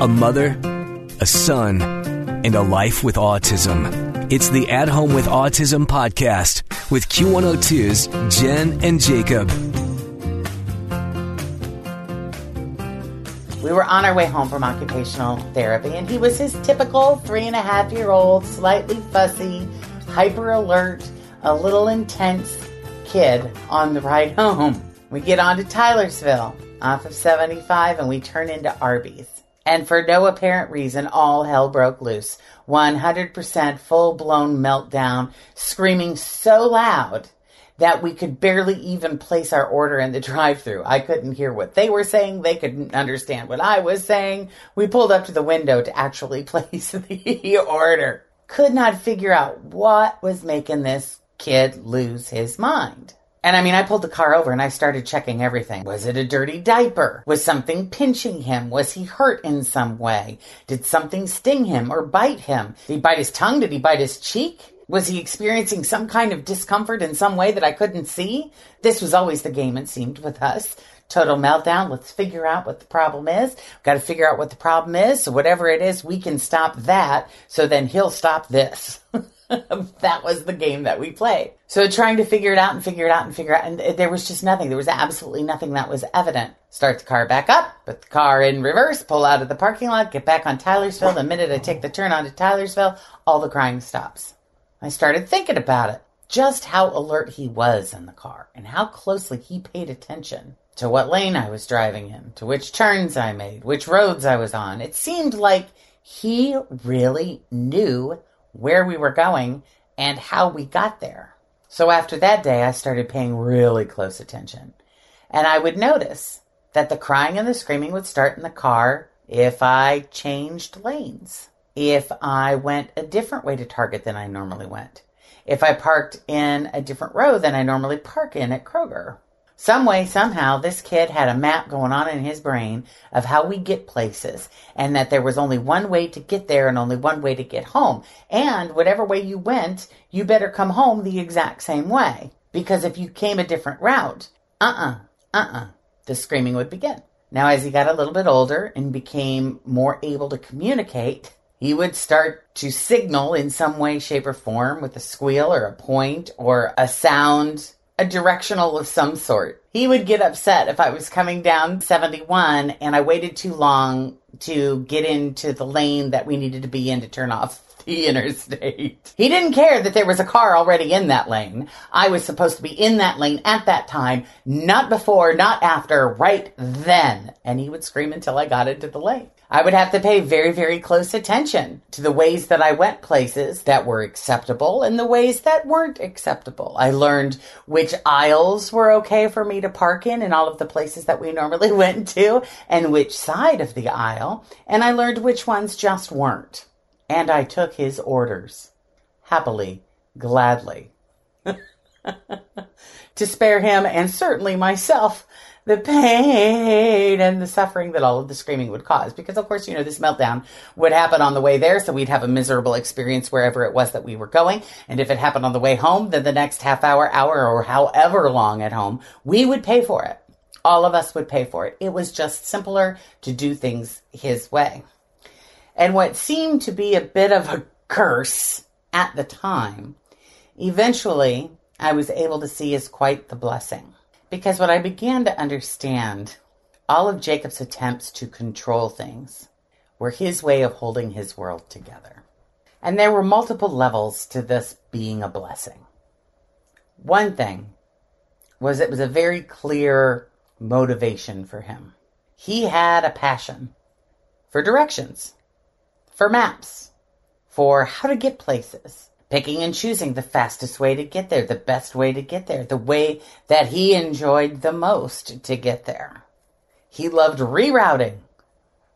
a mother, a son, and a life with autism. It's the At Home with Autism podcast with Q102's Jen and Jacob. We were on our way home from occupational therapy, and he was his typical three and a half year old, slightly fussy, hyper alert, a little intense kid on the ride home. We get on to Tylersville off of 75 and we turn into Arby's. And for no apparent reason, all hell broke loose. 100% full blown meltdown, screaming so loud that we could barely even place our order in the drive through. I couldn't hear what they were saying. They couldn't understand what I was saying. We pulled up to the window to actually place the order. Could not figure out what was making this kid lose his mind. And I mean, I pulled the car over and I started checking everything. Was it a dirty diaper? Was something pinching him? Was he hurt in some way? Did something sting him or bite him? Did he bite his tongue? Did he bite his cheek? Was he experiencing some kind of discomfort in some way that I couldn't see? This was always the game, it seemed, with us. Total meltdown. Let's figure out what the problem is. We've got to figure out what the problem is. So whatever it is, we can stop that. So then he'll stop this. that was the game that we played. So trying to figure it out and figure it out and figure out, and there was just nothing. There was absolutely nothing that was evident. Start the car back up, put the car in reverse, pull out of the parking lot, get back on Tylersville. The minute I take the turn onto Tylersville, all the crying stops. I started thinking about it. Just how alert he was in the car and how closely he paid attention to what lane I was driving in, to which turns I made, which roads I was on. It seemed like he really knew where we were going, and how we got there. So after that day, I started paying really close attention. And I would notice that the crying and the screaming would start in the car if I changed lanes, if I went a different way to Target than I normally went, if I parked in a different row than I normally park in at Kroger. Some way, somehow, this kid had a map going on in his brain of how we get places and that there was only one way to get there and only one way to get home. And whatever way you went, you better come home the exact same way. Because if you came a different route, uh-uh, uh-uh, the screaming would begin. Now, as he got a little bit older and became more able to communicate, he would start to signal in some way, shape, or form with a squeal or a point or a sound a directional of some sort. He would get upset if I was coming down 71 and I waited too long to get into the lane that we needed to be in to turn off the interstate. He didn't care that there was a car already in that lane. I was supposed to be in that lane at that time, not before, not after, right then. And he would scream until I got into the lane. I would have to pay very, very close attention to the ways that I went places that were acceptable and the ways that weren't acceptable. I learned which aisles were okay for me to park in in all of the places that we normally went to and which side of the aisle. And I learned which ones just weren't. And I took his orders. Happily, gladly. to spare him and certainly myself the pain and the suffering that all of the screaming would cause. Because, of course, you know, this meltdown would happen on the way there, so we'd have a miserable experience wherever it was that we were going. And if it happened on the way home, then the next half hour, hour, or however long at home, we would pay for it. All of us would pay for it. It was just simpler to do things his way. And what seemed to be a bit of a curse at the time, eventually I was able to see as quite the blessing. Because what I began to understand, all of Jacob's attempts to control things were his way of holding his world together. And there were multiple levels to this being a blessing. One thing was it was a very clear motivation for him. He had a passion for directions, for maps, for how to get places, picking and choosing the fastest way to get there, the best way to get there, the way that he enjoyed the most to get there. He loved rerouting.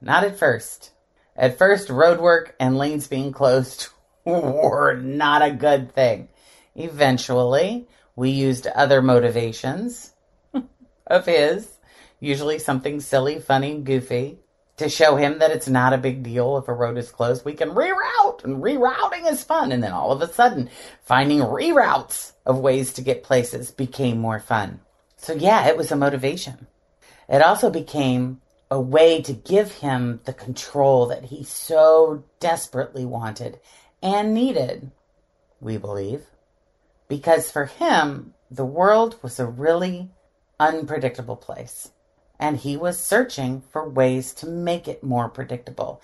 Not at first. At first, roadwork and lanes being closed were not a good thing. Eventually, we used other motivations of his, usually something silly, funny, goofy, to show him that it's not a big deal if a road is closed. We can reroute, and rerouting is fun. And then all of a sudden, finding reroutes of ways to get places became more fun. So, yeah, it was a motivation. It also became a way to give him the control that he so desperately wanted and needed, we believe. Because for him, the world was a really unpredictable place, and he was searching for ways to make it more predictable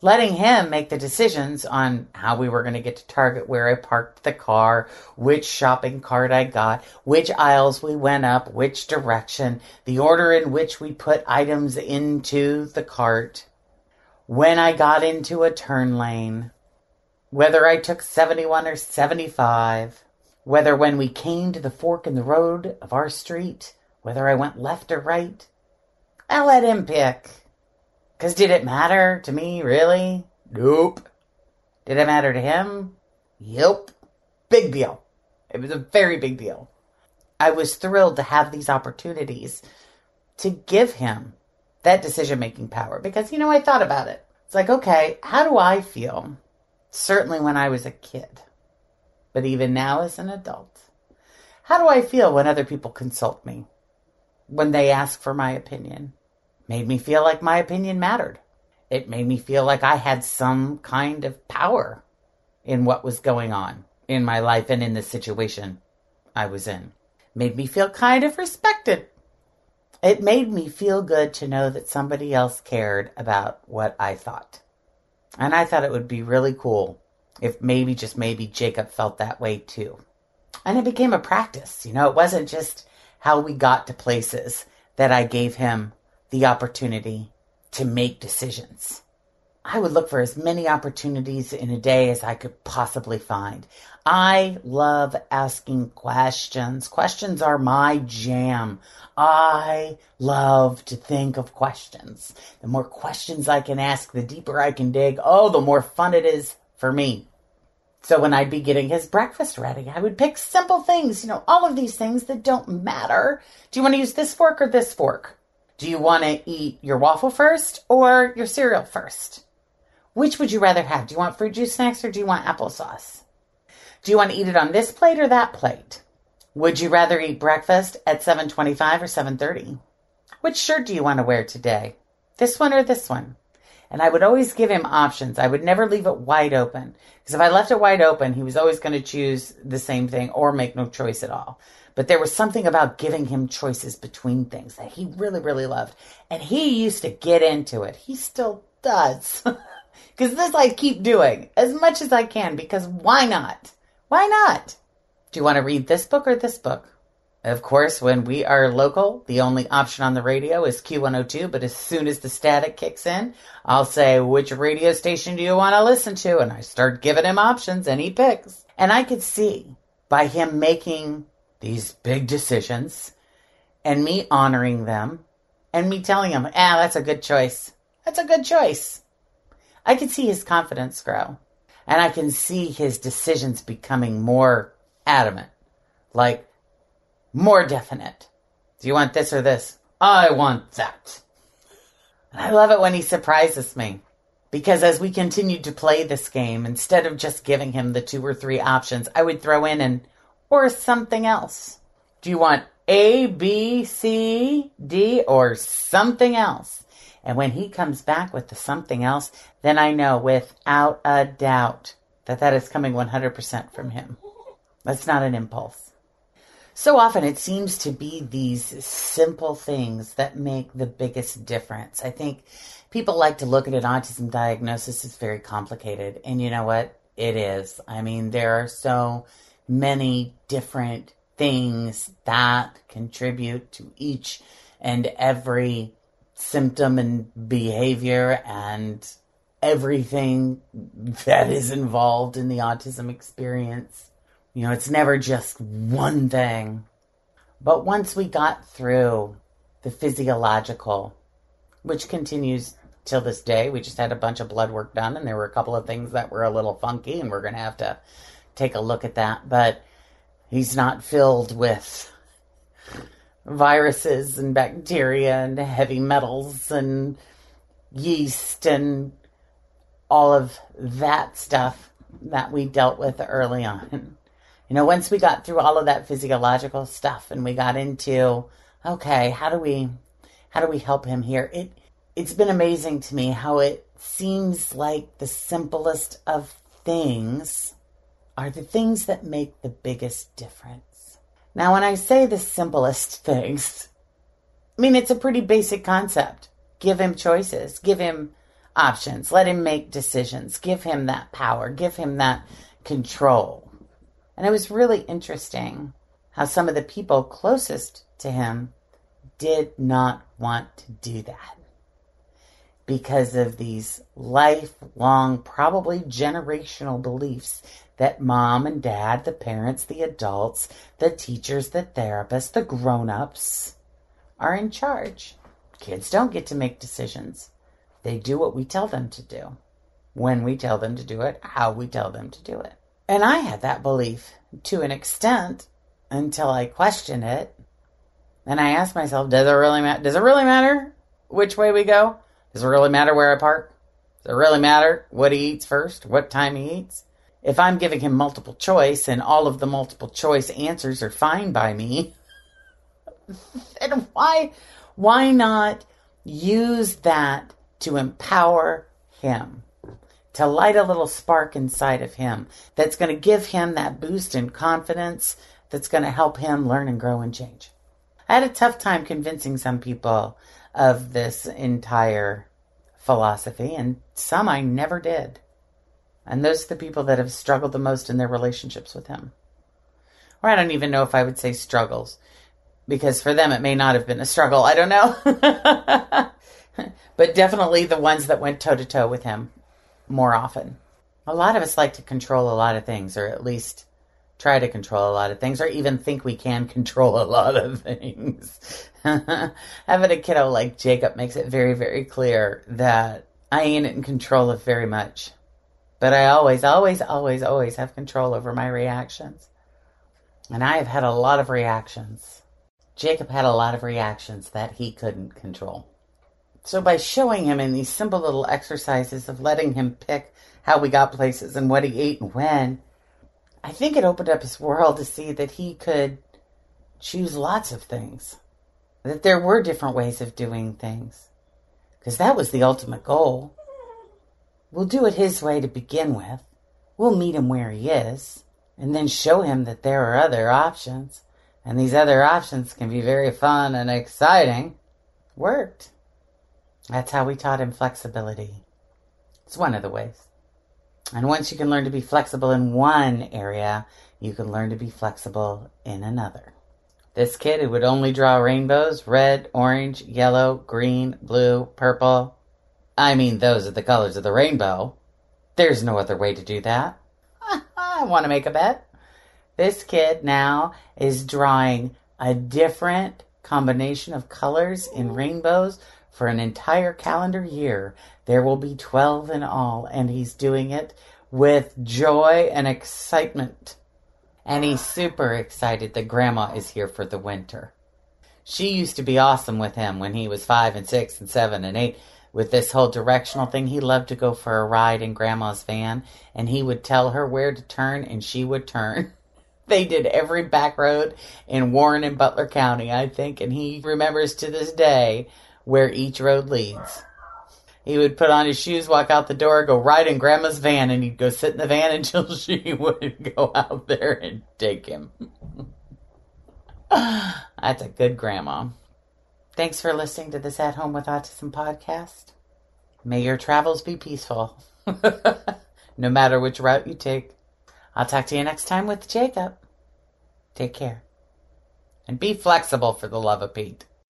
letting him make the decisions on how we were going to get to Target, where I parked the car, which shopping cart I got, which aisles we went up, which direction, the order in which we put items into the cart, when I got into a turn lane, whether I took 71 or 75, whether when we came to the fork in the road of our street, whether I went left or right. I let him pick. Because did it matter to me, really? Nope. Did it matter to him? Yep. Big deal. It was a very big deal. I was thrilled to have these opportunities to give him that decision making power because, you know, I thought about it. It's like, okay, how do I feel? Certainly when I was a kid, but even now as an adult. How do I feel when other people consult me? When they ask for my opinion? made me feel like my opinion mattered. It made me feel like I had some kind of power in what was going on in my life and in the situation I was in. Made me feel kind of respected. It made me feel good to know that somebody else cared about what I thought. And I thought it would be really cool if maybe, just maybe, Jacob felt that way too. And it became a practice. You know, it wasn't just how we got to places that I gave him the opportunity to make decisions. I would look for as many opportunities in a day as I could possibly find. I love asking questions. Questions are my jam. I love to think of questions. The more questions I can ask, the deeper I can dig. Oh, the more fun it is for me. So when I'd be getting his breakfast ready, I would pick simple things, you know, all of these things that don't matter. Do you want to use this fork or this fork? Do you want to eat your waffle first or your cereal first? Which would you rather have? Do you want fruit juice snacks or do you want applesauce? Do you want to eat it on this plate or that plate? Would you rather eat breakfast at 7:25 or 7:30? Which shirt do you want to wear today? This one or this one? And I would always give him options. I would never leave it wide open. Because if I left it wide open, he was always going to choose the same thing or make no choice at all. But there was something about giving him choices between things that he really, really loved. And he used to get into it. He still does. Because this I keep doing as much as I can because why not? Why not? Do you want to read this book or this book? Of course, when we are local, the only option on the radio is Q102, but as soon as the static kicks in, I'll say, which radio station do you want to listen to? And I start giving him options and he picks. And I could see by him making these big decisions and me honoring them and me telling him, ah, that's a good choice. That's a good choice. I could see his confidence grow and I can see his decisions becoming more adamant, like more definite. Do you want this or this? I want that. And I love it when he surprises me. Because as we continued to play this game, instead of just giving him the two or three options, I would throw in an or something else? Do you want A, B, C, D, or something else? And when he comes back with the something else, then I know without a doubt that that is coming 100% from him. That's not an impulse. So often it seems to be these simple things that make the biggest difference. I think people like to look at an autism diagnosis as very complicated. And you know what? It is. I mean, there are so many different things that contribute to each and every symptom and behavior and everything that is involved in the autism experience. You know, it's never just one thing. But once we got through the physiological, which continues till this day, we just had a bunch of blood work done and there were a couple of things that were a little funky and we're going to have to take a look at that. But he's not filled with viruses and bacteria and heavy metals and yeast and all of that stuff that we dealt with early on. You know, once we got through all of that physiological stuff and we got into, okay, how do we How do we help him here? It it's been amazing to me how it seems like the simplest of things are the things that make the biggest difference. Now, when I say the simplest things, I mean it's a pretty basic concept. Give him choices, give him options, let him make decisions, give him that power, give him that control. And it was really interesting how some of the people closest to him did not want to do that because of these lifelong, probably generational beliefs that mom and dad, the parents, the adults, the teachers, the therapists, the grown ups are in charge. Kids don't get to make decisions. They do what we tell them to do, when we tell them to do it, how we tell them to do it. And I had that belief to an extent until I questioned it. And I asked myself, does it really matter? Does it really matter which way we go? Does it really matter where I park? Does it really matter what he eats first? What time he eats? If I'm giving him multiple choice and all of the multiple choice answers are fine by me, then why why not use that to empower him? To light a little spark inside of him that's going to give him that boost in confidence that's going to help him learn and grow and change. I had a tough time convincing some people of this entire philosophy, and some I never did. And those are the people that have struggled the most in their relationships with him. Or I don't even know if I would say struggles, because for them it may not have been a struggle. I don't know. but definitely the ones that went toe to toe with him more often. A lot of us like to control a lot of things, or at least try to control a lot of things or even think we can control a lot of things. Having a kiddo like Jacob makes it very, very clear that I ain't in control of very much. But I always, always, always, always have control over my reactions. And I have had a lot of reactions. Jacob had a lot of reactions that he couldn't control. So by showing him in these simple little exercises of letting him pick how we got places and what he ate and when, I think it opened up his world to see that he could choose lots of things, that there were different ways of doing things, because that was the ultimate goal. We'll do it his way to begin with. We'll meet him where he is, and then show him that there are other options, and these other options can be very fun and exciting. Worked. That's how we taught him flexibility. It's one of the ways. And once you can learn to be flexible in one area, you can learn to be flexible in another. This kid who would only draw rainbows red, orange, yellow, green, blue, purple. I mean, those are the colors of the rainbow. There's no other way to do that. I want to make a bet. This kid now is drawing a different combination of colors in rainbows for an entire calendar year. There will be 12 in all, and he's doing it with joy and excitement. And he's super excited that Grandma is here for the winter. She used to be awesome with him when he was five and six and seven and eight with this whole directional thing. He loved to go for a ride in Grandma's van, and he would tell her where to turn, and she would turn. they did every back road in Warren and Butler County, I think, and he remembers to this day where each road leads. He would put on his shoes, walk out the door, go ride in Grandma's van, and he'd go sit in the van until she would go out there and take him. That's a good grandma. Thanks for listening to this At Home with Autism podcast. May your travels be peaceful, no matter which route you take. I'll talk to you next time with Jacob. Take care. And be flexible for the love of Pete.